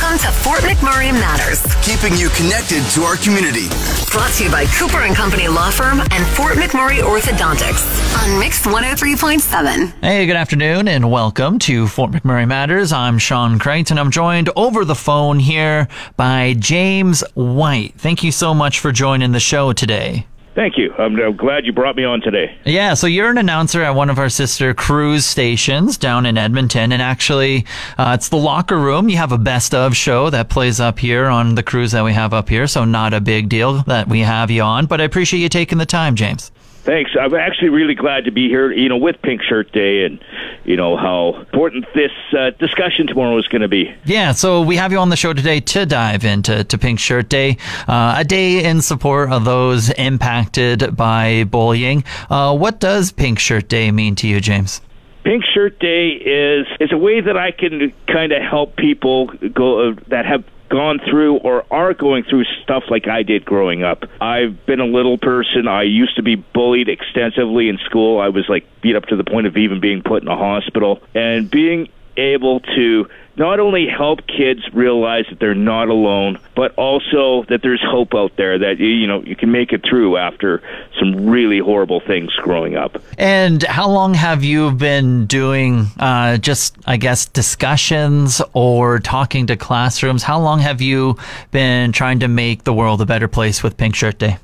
Welcome to Fort McMurray Matters, keeping you connected to our community. brought to you by Cooper and Company Law Firm and Fort McMurray Orthodontics on Mix 103.7. Hey, good afternoon and welcome to Fort McMurray Matters. I'm Sean Crichton. I'm joined over the phone here by James White. Thank you so much for joining the show today. Thank you. I'm, I'm glad you brought me on today. Yeah, so you're an announcer at one of our sister cruise stations down in Edmonton, and actually, uh, it's the locker room. You have a best of show that plays up here on the cruise that we have up here, so not a big deal that we have you on, but I appreciate you taking the time, James. Thanks. I'm actually really glad to be here, you know, with Pink Shirt Day and, you know, how important this uh, discussion tomorrow is going to be. Yeah, so we have you on the show today to dive into to Pink Shirt Day, uh, a day in support of those impacted by bullying. Uh, what does Pink Shirt Day mean to you, James? Pink Shirt Day is is a way that I can kind of help people go uh, that have gone through or are going through stuff like I did growing up. I've been a little person. I used to be bullied extensively in school. I was like beat up to the point of even being put in a hospital and being able to not only help kids realize that they're not alone, but also that there's hope out there that you know you can make it through after some really horrible things growing up. And how long have you been doing uh, just, I guess, discussions or talking to classrooms? How long have you been trying to make the world a better place with Pink Shirt Day?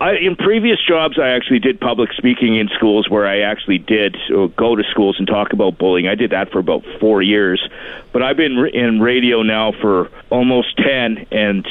I, in previous jobs, I actually did public speaking in schools where I actually did uh, go to schools and talk about bullying. I did that for about four years, but I've been in radio now for almost ten, and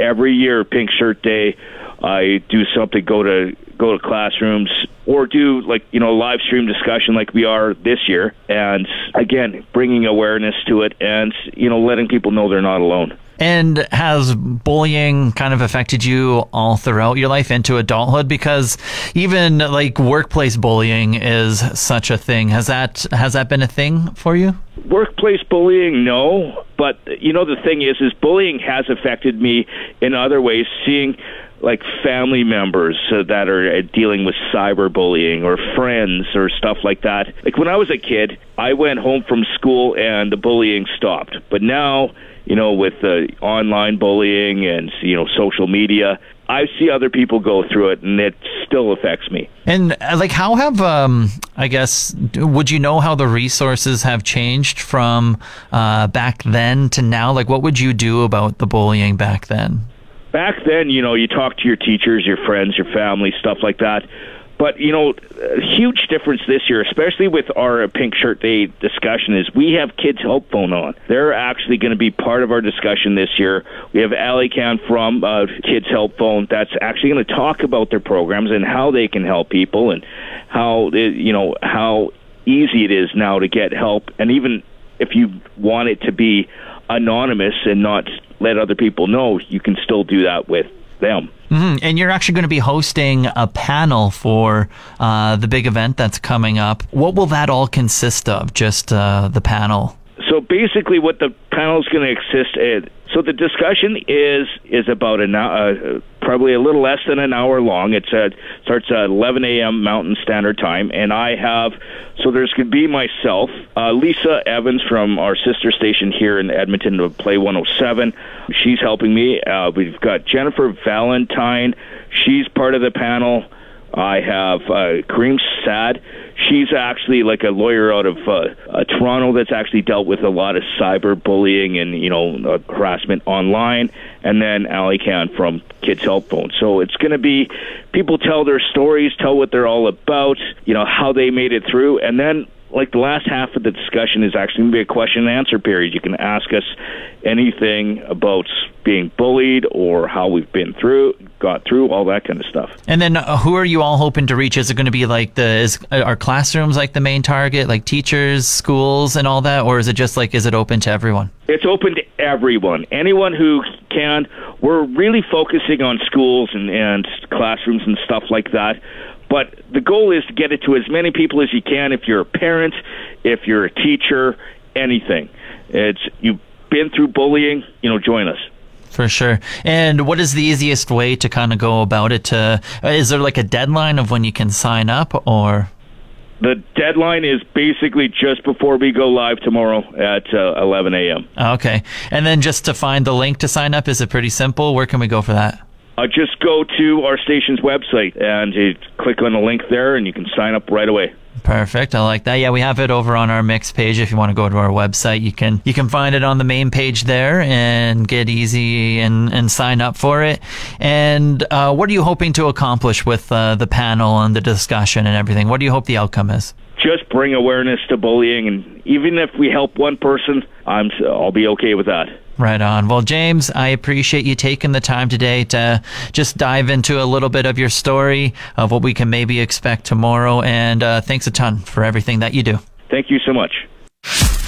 every year, Pink Shirt Day, I do something. Go to go to classrooms or do like you know live stream discussion like we are this year, and again, bringing awareness to it, and you know letting people know they're not alone. And has bullying kind of affected you all throughout your life into adulthood? Because even like workplace bullying is such a thing. Has that has that been a thing for you? workplace bullying no but you know the thing is is bullying has affected me in other ways seeing like family members uh, that are uh, dealing with cyberbullying or friends or stuff like that like when i was a kid i went home from school and the bullying stopped but now you know with uh, online bullying and you know social media i see other people go through it and it still affects me And uh, like, how have um, I guess would you know how the resources have changed from uh, back then to now? Like, what would you do about the bullying back then? Back then, you know, you talk to your teachers, your friends, your family, stuff like that. But you know, a huge difference this year, especially with our Pink Shirt Day discussion, is we have Kids Help Phone on. They're actually going to be part of our discussion this year. We have Ali Khan from uh, Kids Help Phone that's actually going to talk about their programs and how they can help people and how you know how easy it is now to get help, and even if you want it to be anonymous and not let other people know, you can still do that with them. hmm And you're actually going to be hosting a panel for uh, the big event that's coming up. What will that all consist of? Just uh, the panel? So basically, what the panel is going to exist. So the discussion is is about an hour, uh, probably a little less than an hour long. It's uh, starts at 11 a.m. Mountain Standard Time, and I have so there's going to be myself, uh, Lisa Evans from our sister station here in Edmonton of Play 107. She's helping me. Uh, we've got Jennifer Valentine. She's part of the panel. I have uh, Kareem Sad. She's actually like a lawyer out of uh, uh, Toronto that's actually dealt with a lot of cyberbullying and you know uh, harassment online. And then Ali Khan from Kids Help Phone. So it's going to be people tell their stories, tell what they're all about, you know how they made it through, and then like the last half of the discussion is actually going to be a question and answer period. You can ask us anything about being bullied or how we've been through, got through, all that kind of stuff. And then uh, who are you all hoping to reach? Is it going to be like the is are classrooms like the main target, like teachers, schools, and all that, or is it just like is it open to everyone? It's open to everyone, anyone who can. We're really focusing on schools and, and classrooms and stuff like that. But the goal is to get it to as many people as you can. If you're a parent, if you're a teacher, anything. It's you've been through bullying, you know, join us. For sure. And what is the easiest way to kind of go about it? To uh, is there like a deadline of when you can sign up, or The deadline is basically just before we go live tomorrow at uh, 11 a.m. Okay. And then just to find the link to sign up, is it pretty simple? Where can we go for that? Uh, just go to our station's website and click on the link there, and you can sign up right away. Perfect. I like that. Yeah, we have it over on our mix page. If you want to go to our website, you can you can find it on the main page there and get easy and, and sign up for it. And uh, what are you hoping to accomplish with uh, the panel and the discussion and everything? What do you hope the outcome is? Just bring awareness to bullying, and even if we help one person, I'm I'll be okay with that. Right on. Well, James, I appreciate you taking the time today to just dive into a little bit of your story of what we can maybe expect tomorrow. And uh, thanks a ton for everything that you do. Thank you so much.